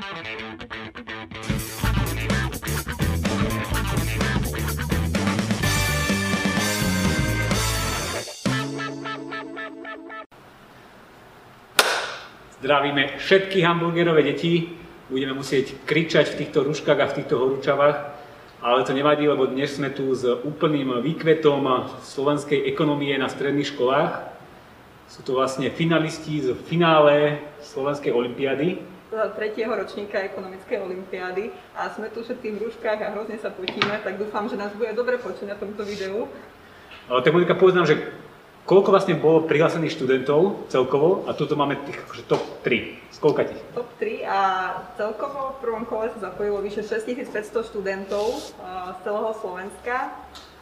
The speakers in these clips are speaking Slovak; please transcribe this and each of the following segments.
Zdravíme všetky hamburgerové deti. Budeme musieť kričať v týchto ruškách a v týchto horúčavách, ale to nevadí, lebo dnes sme tu s úplným výkvetom slovenskej ekonomie na stredných školách. Sú to vlastne finalisti z finále Slovenskej olimpiady. Tretieho ročníka ekonomickej olimpiády a sme tu všetkým v rúškach a hrozne sa potíme, tak dúfam, že nás bude dobre počuť na tomto videu. Ale tak Monika, povedz nám, že koľko vlastne bolo prihlásených študentov celkovo a tuto máme tých akože top 3. Skoľka tých? Top 3 a celkovo v prvom kole sa zapojilo vyše 6500 študentov z celého Slovenska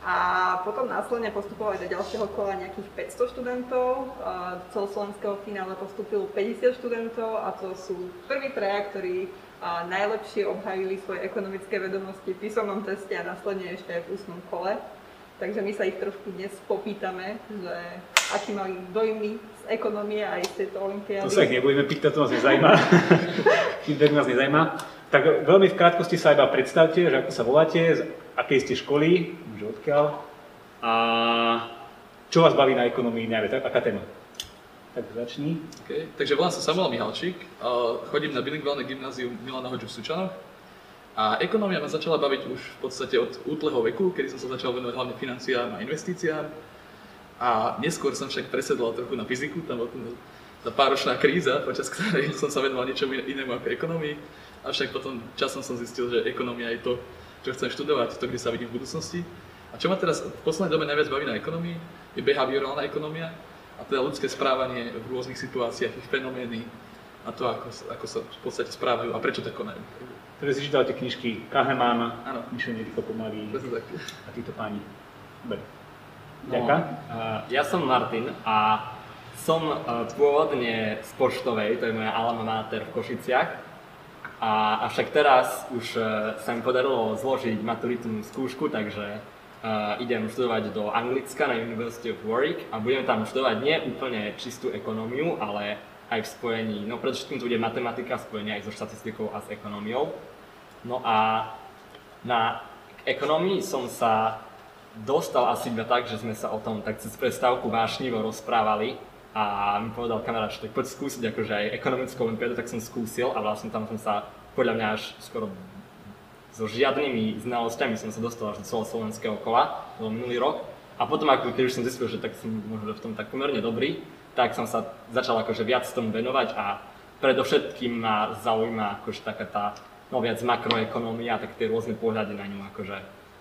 a potom následne postupovali do ďalšieho kola nejakých 500 študentov. Do celoslovenského finále postupilo 50 študentov a to sú prví traja, ktorí najlepšie obhajili svoje ekonomické vedomosti v písomnom teste a následne ešte aj v ústnom kole. Takže my sa ich trošku dnes popýtame, že aký mali dojmy z ekonomie aj z tejto olimpiády. To sa ich nebudeme pýtať, to nás nezajíma. Feedback nás nezajíma. Tak veľmi v krátkosti sa iba predstavte, že ako sa voláte, z akej ste školy, že odkiaľ a čo vás baví na ekonomii najviac, aká téma? Tak začni. Okay. Takže volám sa Samuel Mihalčík, chodím na bilingválne gymnázium Milana Hoďu v Sučanoch a ekonomia ma začala baviť už v podstate od útleho veku, kedy som sa začal venovať hlavne financiám a investíciám. A neskôr som však presedlal trochu na fyziku, tam bola tá páročná kríza, počas ktorej som sa venoval niečomu inému ako ekonomii. Avšak potom časom som zistil, že ekonomia je to, čo chcem študovať, to, kde sa vidím v budúcnosti. A čo ma teraz v poslednej dobe najviac baví na ekonomii, je behaviorálna ekonomia, a teda ľudské správanie v rôznych situáciách, ich fenomény a to, ako, ako sa v podstate správajú a prečo tak konajú. Teraz si čítal tie knižky Kahneman, myšlenie rýchlo pomalý a títo páni. Dobre. Ďakujem. No, ja som Martin a som uh, pôvodne z Poštovej, to je moja alma mater v Košiciach. A, avšak teraz už uh, sa mi podarilo zložiť maturitnú skúšku, takže idem študovať do Anglicka na University of Warwick a budem tam študovať nie úplne čistú ekonómiu, ale aj v spojení, no predovšetkým to bude matematika v spojení aj so štatistikou a s ekonómiou. No a na ekonomii som sa dostal asi iba tak, že sme sa o tom tak cez prestávku vášnivo rozprávali a mi povedal kamarát, že tak poď skúsiť akože aj ekonomickú olimpiádu, tak som skúsil a vlastne tam som sa podľa mňa až skoro so žiadnymi znalosťami som sa dostal až do celoslovenského kola, to bol minulý rok. A potom, ako keď už som zistil, že tak som možno v tom tak pomerne dobrý, tak som sa začal akože viac tomu venovať a predovšetkým ma zaujíma akože taká tá no viac makroekonómia, tak tie rôzne pohľady na ňu, akože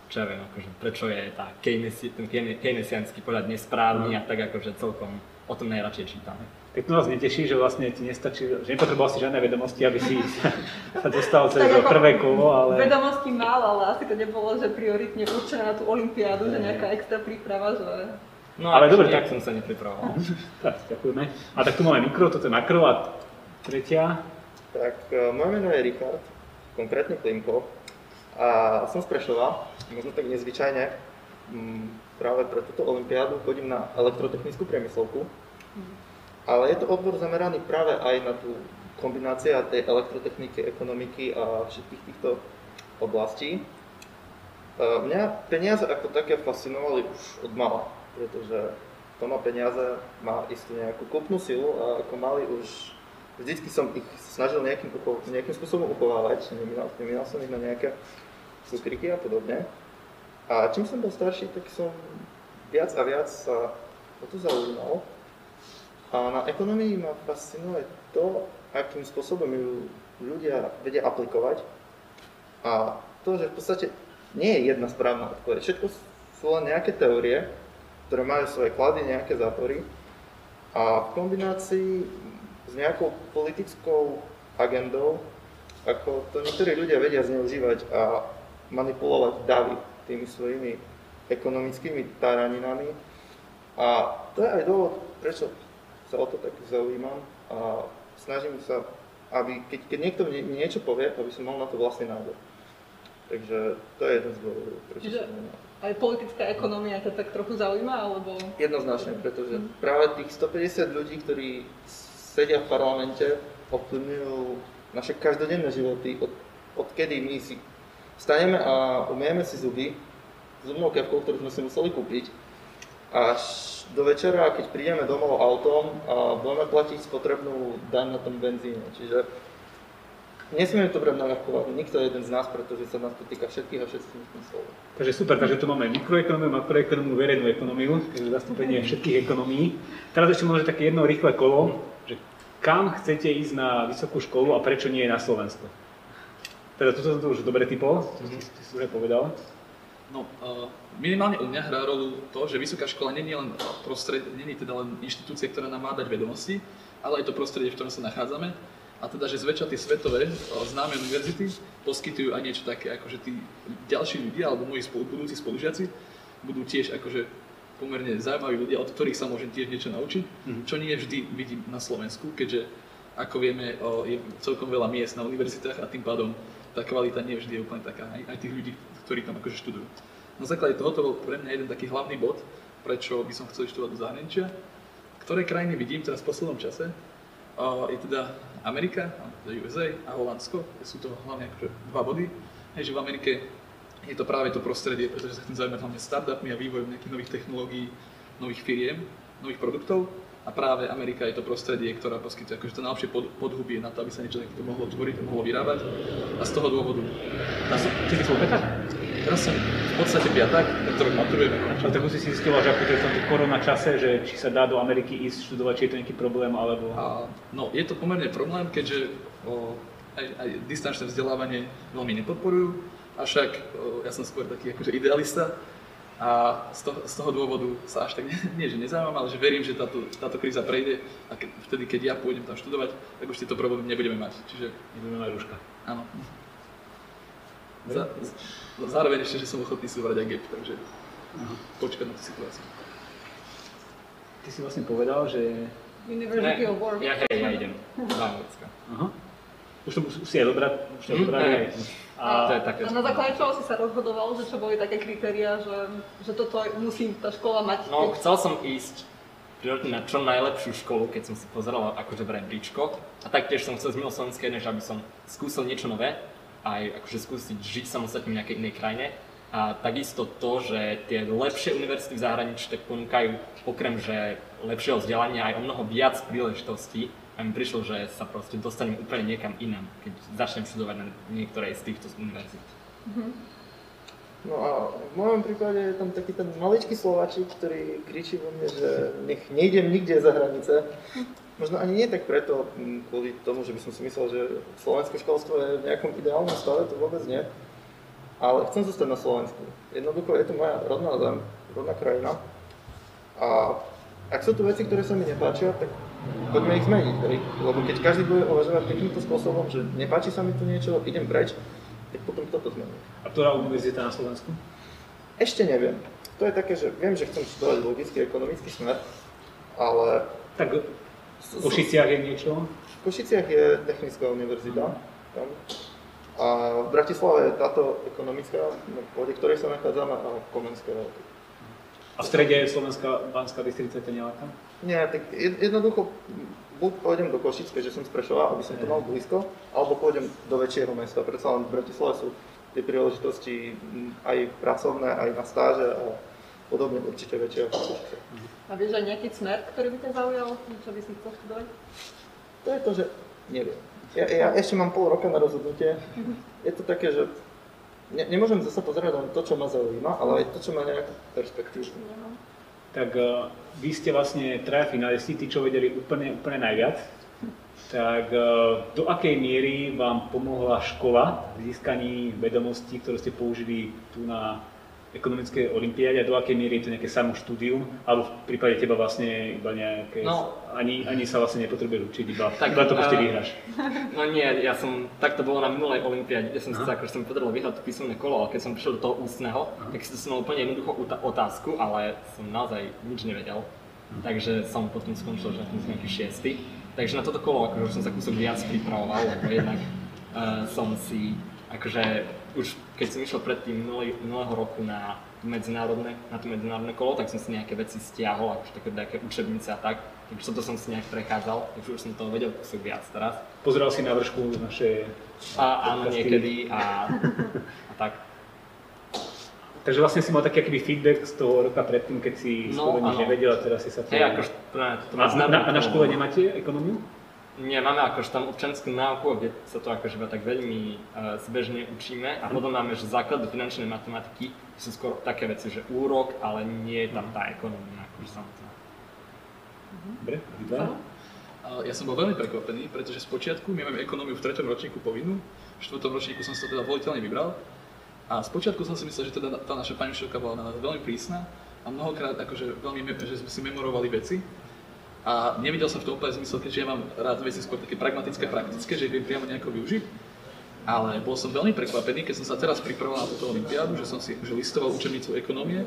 čo ja viem, akože prečo je tá Keynesi, ten keynesianský pohľad nesprávny a tak akože celkom o tom najradšej čítam. Tak to nás neteší, že vlastne ti nestačí, že nepotreboval si žiadne vedomosti, aby si sa dostal cez prvé kolo, ale... Vedomosti mal, ale asi to nebolo, že prioritne určené na tú olimpiádu, že nejaká extra príprava, že No ale dobre, tak som sa nepripravoval. tak, ďakujeme. A tak tu máme mikro, toto je makro a tretia. Tak, e, moje meno je Richard, konkrétne Klimko. A som z Prešova, možno tak nezvyčajne. Mm, práve pre túto olimpiádu chodím na elektrotechnickú priemyslovku. Ale je to odbor zameraný práve aj na tú kombinácia tej elektrotechniky, ekonomiky a všetkých týchto oblastí. E, mňa peniaze ako také fascinovali už od mala pretože to má peniaze, má istú nejakú kúpnu silu a ako mali už vždycky som ich snažil nejakým, nejakým spôsobom uchovávať, neminal, neminal som ich na nejaké cukriky a podobne. A čím som bol starší, tak som viac a viac sa o to zaujímal. A na ekonomii ma fascinuje to, akým spôsobom ju ľudia vedia aplikovať. A to, že v podstate nie je jedna správna odpoveď. Všetko sú len nejaké teórie, ktoré majú svoje klady, nejaké zápory. A v kombinácii s nejakou politickou agendou, ako to niektorí ľudia vedia zneužívať a manipulovať davy tými svojimi ekonomickými taraninami. A to je aj dôvod, prečo sa o to tak zaujímam a snažím sa, aby keď, keď niekto mi niečo povie, aby som mal na to vlastný názor. Takže to je jeden z dôvodov, prečo Čiže aj politická ekonomia ťa tak trochu zaujíma, alebo... Jednoznačne, pretože práve tých 150 ľudí, ktorí sedia v parlamente, ovplyvňujú naše každodenné životy, od, odkedy my si staneme a umieme si zuby zubnou kevkou, ktorú sme si museli kúpiť, až do večera, keď prídeme domov autom budeme platiť spotrebnú daň na tom benzíne. Čiže nesmieme to brať na ľahkú nikto jeden z nás, pretože sa nás to týka všetkých a všetci sme slovo. Takže super, takže tu máme mikroekonómiu, makroekonómiu, verejnú ekonómiu, takže zastúpenie všetkých ekonomí. Teraz ešte možno také jedno rýchle kolo, že kam chcete ísť na vysokú školu a prečo nie je na Slovensko? Teda toto som to už dobre typol, to si, ty si dobre povedal. No, minimálne u mňa hrá rolu to, že vysoká škola je len prostred, je teda len inštitúcia, ktorá nám má dať vedomosti, ale aj to prostredie, v ktorom sa nachádzame. A teda, že zväčša tie svetové uh, známe univerzity poskytujú aj niečo také, ako že tí ďalší ľudia, alebo moji spolu, budúci spolužiaci, budú tiež akože pomerne zaujímaví ľudia, od ktorých sa môžem tiež niečo naučiť, mm-hmm. čo nie vždy vidím na Slovensku, keďže ako vieme, je celkom veľa miest na univerzitách a tým pádom tá kvalita nie vždy je úplne taká, aj, aj tých ľudí, ktorí tam akože študujú. Na základe tohoto bol pre mňa jeden taký hlavný bod, prečo by som chcel študovať do zahraničia. Ktoré krajiny vidím teraz v poslednom čase, je teda Amerika, USA a Holandsko, sú to hlavne akože dva body. Hej, že v Amerike je to práve to prostredie, pretože sa chcem zaujímať hlavne startupmi a vývojom nejakých nových technológií, nových firiem, nových produktov a práve Amerika je to prostredie, ktorá poskytuje akože to najlepšie pod, podhubie na to, aby sa niečo takéto mohlo tvoriť, mohlo vyrábať. A z toho dôvodu... A si, ty si peták? Teraz som v podstate piatak, ktorý maturujem Ale tak si zistival, že ako to je v tomto korona čase, že či sa dá do Ameriky ísť študovať, či je to nejaký problém, alebo... A, no, je to pomerne problém, keďže o, aj, aj distančné vzdelávanie veľmi nepodporujú, avšak o, ja som skôr taký akože idealista, a z toho, z toho dôvodu sa až tak, nie, že nezaujímam, ale že verím, že táto, táto kríza prejde a ke, vtedy, keď ja pôjdem tam študovať, tak už tieto problémy nebudeme mať. Čiže... Nebudeme mať rúška. Áno. Za, zároveň ešte, že som ochotný si zobrať aj gap, takže Aha. počkať na tú situáciu. Ty si vlastne povedal, že... University of Work. Ja, hej, ja idem do Anglicka. Aha. Už, to, už si je dobrá, už je dobrá. Hej. A, to je také a na základe čoho si sa rozhodoval, že čo boli také kritéria, že, že toto musí tá škola mať? No, chcel som ísť prirodne na čo najlepšiu školu, keď som si pozeral akože v rebríčko. A taktiež som chcel z Miloslovenskej, než aby som skúsil niečo nové, aj akože skúsiť žiť samostatne v nejakej inej krajine. A takisto to, že tie lepšie univerzity v zahraničí tak ponúkajú okrem že lepšieho vzdelania aj o mnoho viac príležitostí, a mi prišlo, že sa proste dostanem úplne niekam inam, keď začnem študovať na niektorej z týchto univerzít. Mm-hmm. No a v mojom prípade je tam taký ten maličký Slováčik, ktorý kričí vo mne, že nech nejdem nikde za hranice. Možno ani nie tak preto, kvôli tomu, že by som si myslel, že slovenské školstvo je v nejakom ideálnom stave, to vôbec nie. Ale chcem zostať na Slovensku. Jednoducho je to moja rodná zem, rodná krajina. A ak sú tu veci, ktoré sa mi nepáčia, tak poďme ich zmeniť, hej? lebo keď každý bude uvažovať takýmto spôsobom, že nepáči sa mi tu niečo, idem preč, tak potom toto zmení. A ktorá univerzita na Slovensku? Ešte neviem. To je také, že viem, že chcem študovať logický ekonomický smer, ale... Tak v Košiciach je niečo? V Košiciach je technická univerzita. Tam. A v Bratislave je táto ekonomická, pôde ktorej sa nachádzame, a Komenská. A v strede je Slovenská Banská distrikcia nejaká? Nie, tak jednoducho buď pôjdem do Košic, keďže som z Prešova, aby som to mal blízko, alebo pôjdem do väčšieho mesta. Predsa len v Bratislave sú tie príležitosti aj pracovné, aj na stáže a podobne určite väčšie ako Košice. A vieš aj nejaký smer, ktorý by ťa zaujal, čo by si chcel študovať? To je to, že neviem. Ja, ja ešte mám pol roka na rozhodnutie. Je to také, že ne, nemôžem zase pozerať len to, čo ma zaujíma, ale aj to, čo má nejakú perspektívu tak uh, vy ste vlastne traja finalisti, tí, čo vedeli úplne, úplne najviac. Tak uh, do akej miery vám pomohla škola v získaní vedomostí, ktoré ste použili tu na ekonomické olimpiáde a do akej miery je to nejaké samo štúdium, alebo v prípade teba vlastne iba nejaké, no, ani, ani sa vlastne nepotrebuje učiť, iba, tak, iba to proste vyhráš. No nie, ja som, tak to bolo na minulej olimpiáde, kde som si tak, že som podarilo vyhrať to písomné kolo, ale keď som prišiel do toho ústneho, Aha. tak si to som mal úplne jednoduchú otázku, ale som naozaj nič nevedel. Aha. Takže som potom skončil, že som nejaký šiestý. Takže na toto kolo akože som sa kúsok viac pripravoval, lebo jednak uh, som si akože už keď som išiel predtým minulý, minulého roku na medzinárodné, na to medzinárodné kolo, tak som si nejaké veci stiahol, akože také, také učebnice a tak. Takže toto som si nejak prechádzal, takže už som to vedel kúsok viac teraz. Pozeral si na vršku naše... A áno, niekedy a, a tak. Takže vlastne si mal taký akýby feedback z toho roka predtým, keď si No, skoro nič nevedel a teraz si sa... Hej, akože pre mňa to a, na, a na škole nemáte ekonómiu? Nie, máme akože tam občanskú náuku, kde sa to akože tak veľmi uh, zbežne učíme a potom máme, že základy finančnej matematiky sú skôr také veci, že úrok, ale nie je tam tá ekonomia akože samotná. Dobre, vydva. A Ja som bol veľmi prekvapený, pretože z počiatku my máme ekonómiu v treťom ročníku povinnú, v štvrtom ročníku som si to teda voliteľne vybral. A z počiatku som si myslel, že teda tá naša pani učiteľka bola na nás veľmi prísna a mnohokrát akože veľmi, že sme si memorovali veci. A nevidel som v tom úplne zmysel, keďže ja mám rád veci skôr také pragmatické, praktické, že ich viem priamo nejako využiť. Ale bol som veľmi prekvapený, keď som sa teraz pripravoval na túto olimpiádu, že som si že listoval učebnicu ekonómie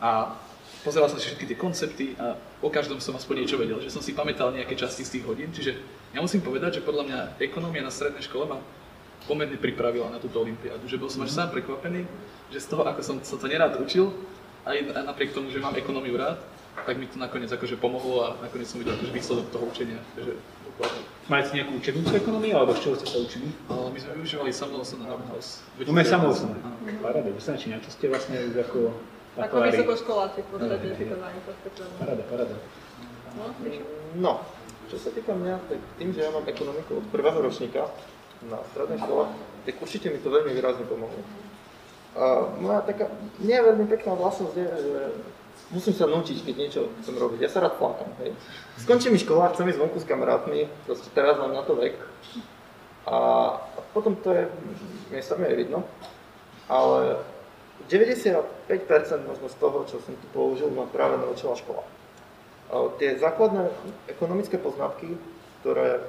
a pozeral som si všetky tie koncepty a o každom som aspoň niečo vedel, že som si pamätal nejaké časti z tých hodín. Čiže ja musím povedať, že podľa mňa ekonómia na strednej škole ma pomerne pripravila na túto olimpiádu. Že bol som až sám prekvapený, že z toho, ako som sa to nerád učil, aj napriek tomu, že mám ekonómiu rád, tak mi to nakoniec akože pomohlo a nakoniec som videl akože výsledok toho učenia. Takže ste nejakú učebnicu ekonómie, alebo z čoho ste sa učili? Ale my sme využívali Samuelson a House. No my samousne. Paráda, vysančenia, to ste vlastne už ako... Ako vysokoškoláci v podstate postupujeme. Paráda, paráda. No? No, čo sa týka mňa, tak tým, že ja mám ekonomiku od prvého ročníka na strednej škole, tak určite mi to veľmi výrazne pomohlo. A moja taká nie veľmi pekná vlastnosť je, že musím sa nútiť, keď niečo chcem robiť. Ja sa rád plakám, hej. Skončí mi škola, chcem ísť vonku s kamarátmi, proste teraz mám na to vek. A, a potom to je, miestami aj vidno. Ale 95% možno z toho, čo som tu použil, ma práve naučila škola. A tie základné ekonomické poznatky, ktoré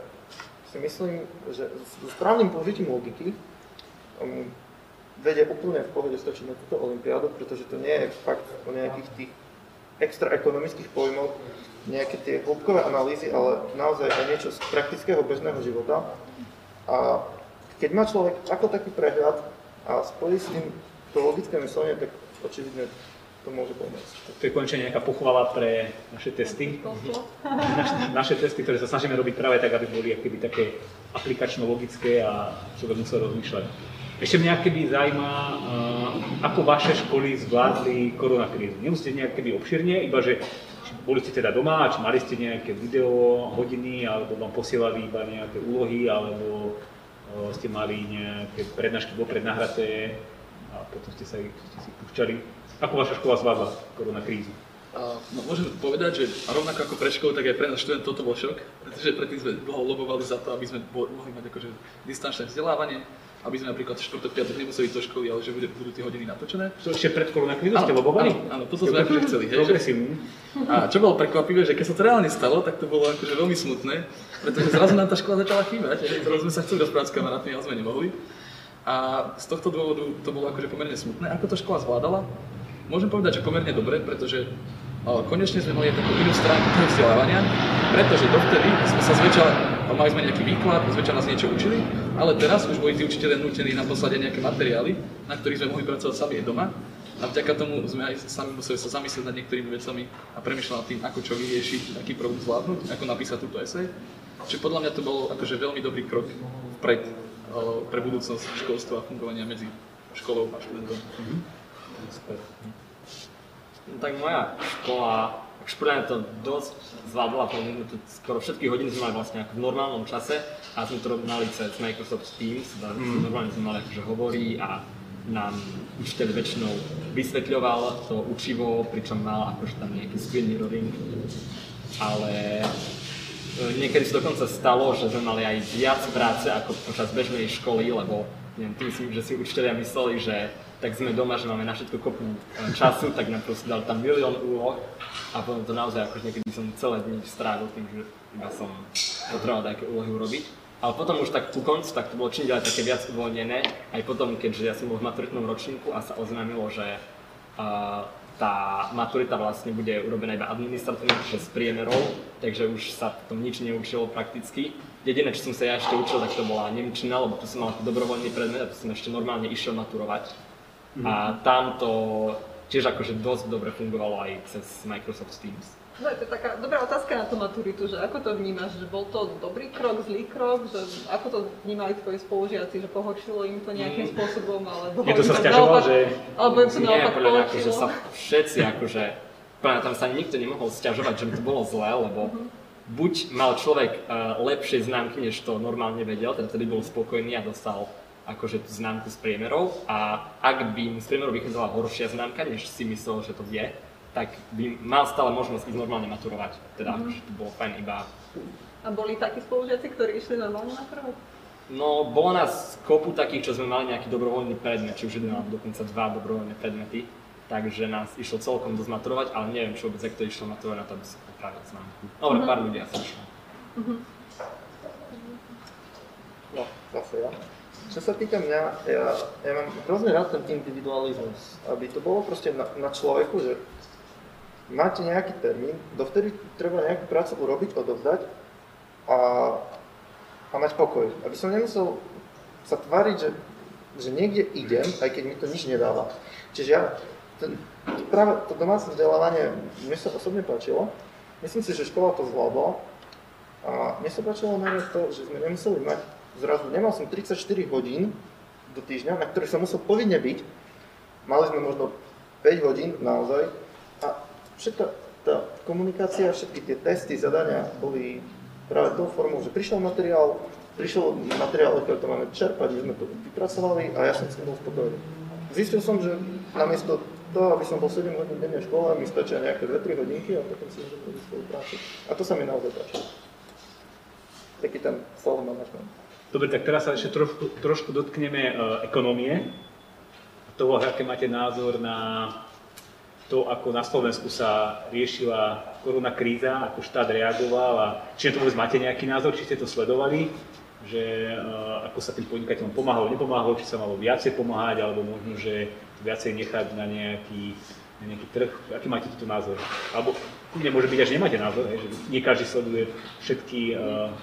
si myslím, že so správnym použitím logiky um, vedie úplne v pohode stačiť na túto olympiádu, pretože to nie je fakt o nejakých tých extra ekonomických pojmoch, nejaké tie hĺbkové analýzy, ale naozaj aj niečo z praktického bežného života. A keď má človek ako taký prehľad a spojí s tým to logické myslenie, tak očividne to môže pomôcť. To je konečne nejaká pochvala pre naše testy. Školstvo? Naše, testy, ktoré sa snažíme robiť práve tak, aby boli akoby také aplikačno-logické a človek musel rozmýšľať. Ešte mňa keby zaujíma, uh, ako vaše školy zvládli koronakrízu. Nemusíte nejak keby obširne, iba že boli ste teda doma, či mali ste nejaké video hodiny, alebo vám posielali iba nejaké úlohy, alebo uh, ste mali nejaké prednášky vopred nahraté a potom ste sa ste si púšťali. Ako vaša škola zvládla koronakrízu? A, no, môžem povedať, že rovnako ako pre školu, tak aj pre nás študentov to bol šok, pretože predtým sme dlho lobovali za to, aby sme mohli mať akože distančné vzdelávanie, aby sme napríklad štvrtok, piatok nemuseli do školy, ale že bude- budú tie hodiny natočené. To ešte pred koronakrízou ste lobovali? Áno, áno, toto sme akože chceli, hej, že, a čo bolo prekvapivé, že keď sa to reálne stalo, tak to bolo akože veľmi smutné, pretože zrazu nám tá škola začala chýbať, hej, zrazu sme sa chceli rozprávať s kamarátmi, ale sme nemohli. A z tohto dôvodu to bolo akože pomerne smutné. Ako to škola zvládala? Môžem povedať, že pomerne dobre, pretože o, konečne sme mali takú inú stránku toho vzdelávania, pretože dovtedy sme sa zväčša, mali sme nejaký výklad, zväčša nás niečo učili, ale teraz už boli tí učiteľe nútení na poslade nejaké materiály, na ktorých sme mohli pracovať sami aj doma. A vďaka tomu sme aj sami museli sa zamyslieť nad niektorými vecami a premýšľať nad tým, ako čo vyriešiť, aký problém zvládnuť, ako napísať túto esej. Čiže podľa mňa to bol akože veľmi dobrý krok vpred o, pre budúcnosť školstva a fungovania medzi školou a študentom. Super. No, tak moja škola, mňa to dosť zvládla, pomimo to skoro všetky hodiny sme mali vlastne ako v normálnom čase a sme to mali cez Microsoft Teams, teda Mm. normálne sme mali akože hovorí a nám učiteľ väčšinou vysvetľoval to učivo, pričom mal akože tam nejaký screen mirroring, ale e, niekedy sa dokonca stalo, že sme mali aj viac práce ako počas bežnej školy, lebo neviem, tým si, že si učiteľia mysleli, že tak sme doma, že máme na všetko kopu e, času, tak nám proste dal tam milión úloh a potom to naozaj akože niekedy som celé dni strávil tým, že iba som potreboval také úlohy urobiť. Ale potom už tak ku koncu, tak to bolo čím ďalej také viac uvoľnené, aj potom, keďže ja som bol v maturitnom ročníku a sa oznámilo, že a, tá maturita vlastne bude urobená iba administratívne, čiže z priemerov, takže už sa tom nič neučilo prakticky. Jediné, čo som sa ja ešte učil, tak to bola Nemčina, lebo tu som mal dobrovoľný predmet a tu som ešte normálne išiel maturovať. A tam to tiež akože dosť dobre fungovalo aj cez Microsoft Teams. No, to je taká dobrá otázka na tú maturitu, že ako to vnímaš, že bol to dobrý krok, zlý krok, že ako to vnímali tvoji spolužiaci, že pohoršilo im to nejakým Mm. spôsobom, alebo sa to sťažoval, naopak, že alebo im to Nie, naopak podľa mňa akože sa všetci akože, tam sa nikto nemohol sťažovať, že by to bolo zlé, lebo buď mal človek uh, lepšie známky, než to normálne vedel, teda vtedy bol spokojný a dostal akože tú známku z priemerov a ak by mu z priemerov vychádzala horšia známka, než si myslel, že to vie, tak by mal stále možnosť ísť normálne maturovať. Teda akože to bolo fajn iba A boli takí spolužiaci, ktorí išli normálne na prvú? No, bolo nás kopu takých, čo sme mali nejaký dobrovoľný predmet, či už jeden alebo dokonca dva dobrovoľné predmety. Takže nás išlo celkom dosť maturovať, ale neviem, čo vôbec, ak to išlo maturovať na to, aby si popravil známku. Dobre, pár ľudí asi išlo. No, zase ja. Čo sa týka mňa, ja, ja mám hrozne rád ten individualizmus, aby to bolo proste na, na človeku, že máte nejaký termín, dovtedy treba nejakú prácu urobiť, odovzdať a, a mať pokoj. Aby som nemusel sa tváriť, že, že niekde idem, aj keď mi to nič nedáva. Čiže ja, ten, práve to domáce vzdelávanie mne sa osobne páčilo. Myslím si, že škola to zvládla. A mne sa páčilo najviac to, že sme nemuseli mať, zrazu nemal som 34 hodín do týždňa, na ktorých som musel povinne byť. Mali sme možno 5 hodín naozaj. A všetká tá komunikácia, všetky tie testy, zadania boli práve tou formou, že prišiel materiál, prišiel materiál, ktorého to máme čerpať, my sme to vypracovali a ja som s tým bol spokojný. Zistil som, že namiesto toho, aby som bol 7 hodín denne v škole, mi stačia nejaké 2-3 hodinky a potom si môžem robiť svoju prácu. A to sa mi naozaj páči. Taký ten self-management. Dobre, tak teraz sa ešte trošku, trošku dotkneme uh, ekonomie. Toho, aké máte názor na to, ako na Slovensku sa riešila korona kríza, ako štát reagoval a či na to vôbec máte nejaký názor, či ste to sledovali, že uh, ako sa tým podnikateľom pomáhalo, nepomáhalo, či sa malo viacej pomáhať, alebo možno, že viacej nechať na nejaký, na nejaký trh. Aký máte túto názor? Alebo kľudne môže byť, až nemáte názor, hej, že nie každý sleduje všetky uh,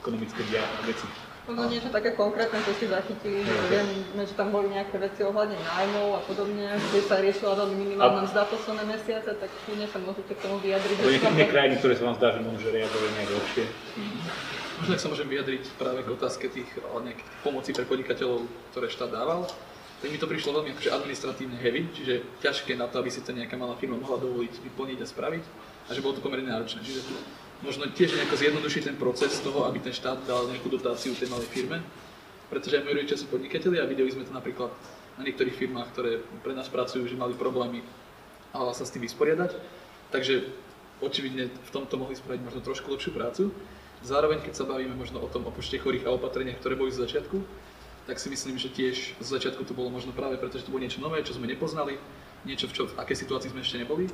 ekonomické veci. Možno niečo také konkrétne, čo ste zachytili, že viem, že tam boli nejaké veci ohľadne nájmov a podobne, kde sa riešila veľmi minimálna mzda posledné mesiace, tak kľudne sa môžete k tomu vyjadriť. Alebo nejaké krajiny, ktoré sa vám zdá, že môžu reagovať nejak lepšie. Možno sa môžem vyjadriť práve k otázke tých o nejakých pomoci pre podnikateľov, ktoré štát dával, tak mi to prišlo veľmi akože administratívne heavy, čiže ťažké na to, aby si to nejaká malá firma mohla dovoliť vyplniť a spraviť a že bolo to pomerne náročné. Čiže možno tiež nejako zjednodušiť ten proces toho, aby ten štát dal nejakú dotáciu tej malej firme, pretože aj moji rodičia sú podnikatelia a videli sme to napríklad na niektorých firmách, ktoré pre nás pracujú, že mali problémy a sa s tým vysporiadať. Takže očividne v tomto mohli spraviť možno trošku lepšiu prácu. Zároveň, keď sa bavíme možno o tom o počte chorých a opatreniach, ktoré boli z začiatku, tak si myslím, že tiež z začiatku to bolo možno práve preto, to bolo niečo nové, čo sme nepoznali, niečo, v, čo, v akej situácii sme ešte neboli.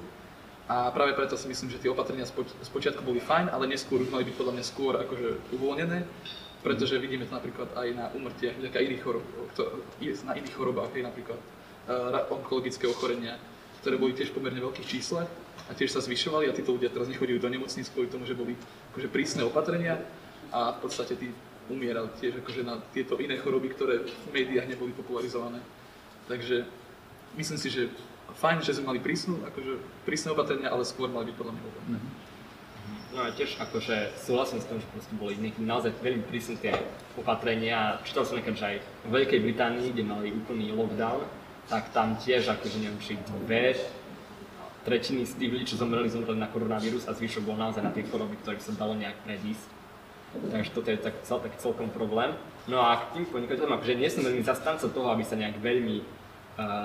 A práve preto si myslím, že tie opatrenia spoč- spočiatku boli fajn, ale neskôr už mali byť podľa mňa skôr akože uvoľnené, pretože vidíme to napríklad aj na umrtiach vďaka iných chorob, na iných chorobách, aj napríklad uh, onkologické ochorenia, ktoré boli tiež pomerne veľkých číslach a tiež sa zvyšovali a títo ľudia teraz nechodili do nemocníc kvôli tomu, že boli akože prísne opatrenia a v podstate tí umierali tiež akože na tieto iné choroby, ktoré v médiách neboli popularizované. Takže myslím si, že fajn, že sme mali prísnu, akože prísne opatrenia, ale skôr mali byť podľa mňa uvoľnené. No a tiež akože súhlasím s tým, že proste boli niekedy naozaj veľmi prísne tie opatrenia. Čítal som nekedy, že aj v Veľkej Británii, kde mali úplný lockdown, tak tam tiež akože neviem, či dve tretiny z tých ľudí, čo zomreli, zomreli na koronavírus a zvyšok bol naozaj na tie choroby, ktorých sa dalo nejak predísť. Takže toto je tak, tak celkom problém. No a k tým podnikateľom, akože nie som veľmi zastanca toho, aby sa nejak veľmi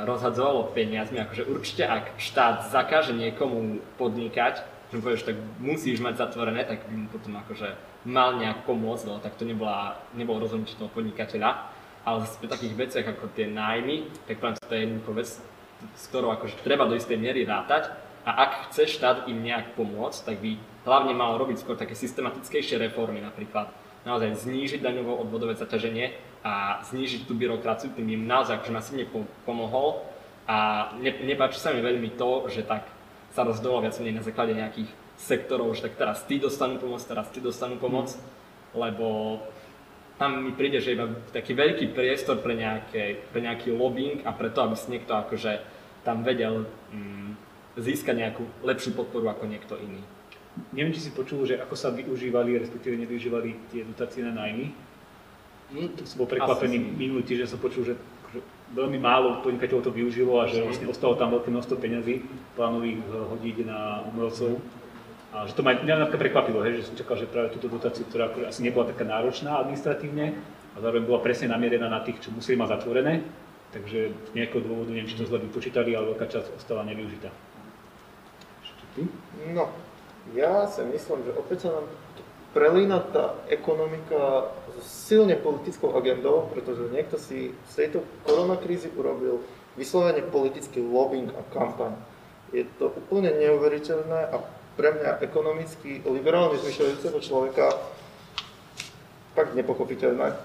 rozhadzovalo peniazmi, akože určite ak štát zakáže niekomu podnikať, že mu povieš, tak musíš mať zatvorené, tak by mu potom akože mal nejak pomôcť, no, tak to nebola, nebolo rozhodnutie toho podnikateľa. Ale zase pri takých veciach ako tie nájmy, tak poviem, to je jednoducho vec, s ktorou akože treba do istej miery rátať. A ak chce štát im nejak pomôcť, tak by hlavne mal robiť skôr také systematickejšie reformy, napríklad naozaj znížiť daňovo odvodové zaťaženie a znížiť tú byrokraciu, tým im naozaj akože masívne po- pomohol. A ne, nepáči sa mi veľmi to, že tak sa rozdolo viac menej na základe nejakých sektorov, že tak teraz tí dostanú pomoc, teraz tí dostanú pomoc, lebo tam mi príde, že iba taký veľký priestor pre, nejaké, pre nejaký lobbying a preto, aby si niekto akože tam vedel mm, získať nejakú lepšiu podporu ako niekto iný. neviem, či si počul, že ako sa využívali, respektíve nevyužívali tie dotácie na najmy. Hm, Tak som bol prekvapený minulý týždeň, som počul, že, že veľmi málo podnikateľov to využilo a že vlastne ostalo tam veľké množstvo peňazí, plánujú ich eh, hodiť na umelcov. A že to ma mňa napríklad prekvapilo, hej, že som čakal, že práve túto dotáciu, ktorá akože asi nebola taká náročná administratívne, a zároveň bola presne namierená na tých, čo museli mať zatvorené, takže z nejakého dôvodu, neviem, či to zle vypočítali, ale veľká časť ostala nevyužitá. Ešte ty? No, ja si myslím, že opäť sa nám prelína tá ekonomika s silne politickou agendou, pretože niekto si z tejto koronakrízy urobil vyslovene politický lobbying a kampaň. Je to úplne neuveriteľné a pre mňa ekonomicky liberálne zmyšľajúceho človeka fakt nepochopiteľné.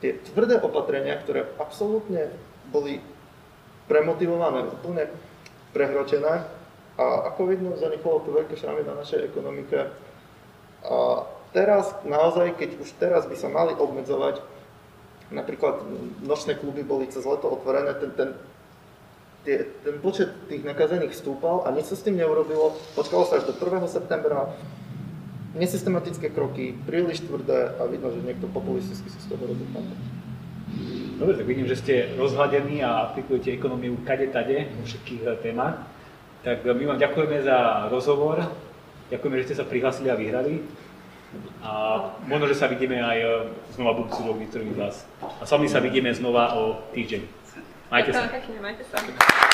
Tie tvrdé opatrenia, ktoré absolútne boli premotivované, úplne prehročené, a ako vidno, zanechalo to veľké šramy na našej ekonomike. A teraz naozaj, keď už teraz by sa mali obmedzovať, napríklad nočné kluby boli cez leto otvorené, ten, ten, tie, ten počet tých nakazených stúpal a nič sa s tým neurobilo. Počkalo sa až do 1. septembra, nesystematické kroky, príliš tvrdé a vidno, že niekto populisticky si z toho robí. Dobre, tak vidím, že ste rozhľadení a aplikujete ekonómiu kade tade vo všetkých eh, témach. Tak eh, my vám ďakujeme za rozhovor, ďakujeme, že ste sa prihlásili a vyhrali. A možno, že sa vidíme aj eh, znova budúci rok niektorým z vás. A sami sa vidíme znova o týždeň. Majte sa. Majte sa.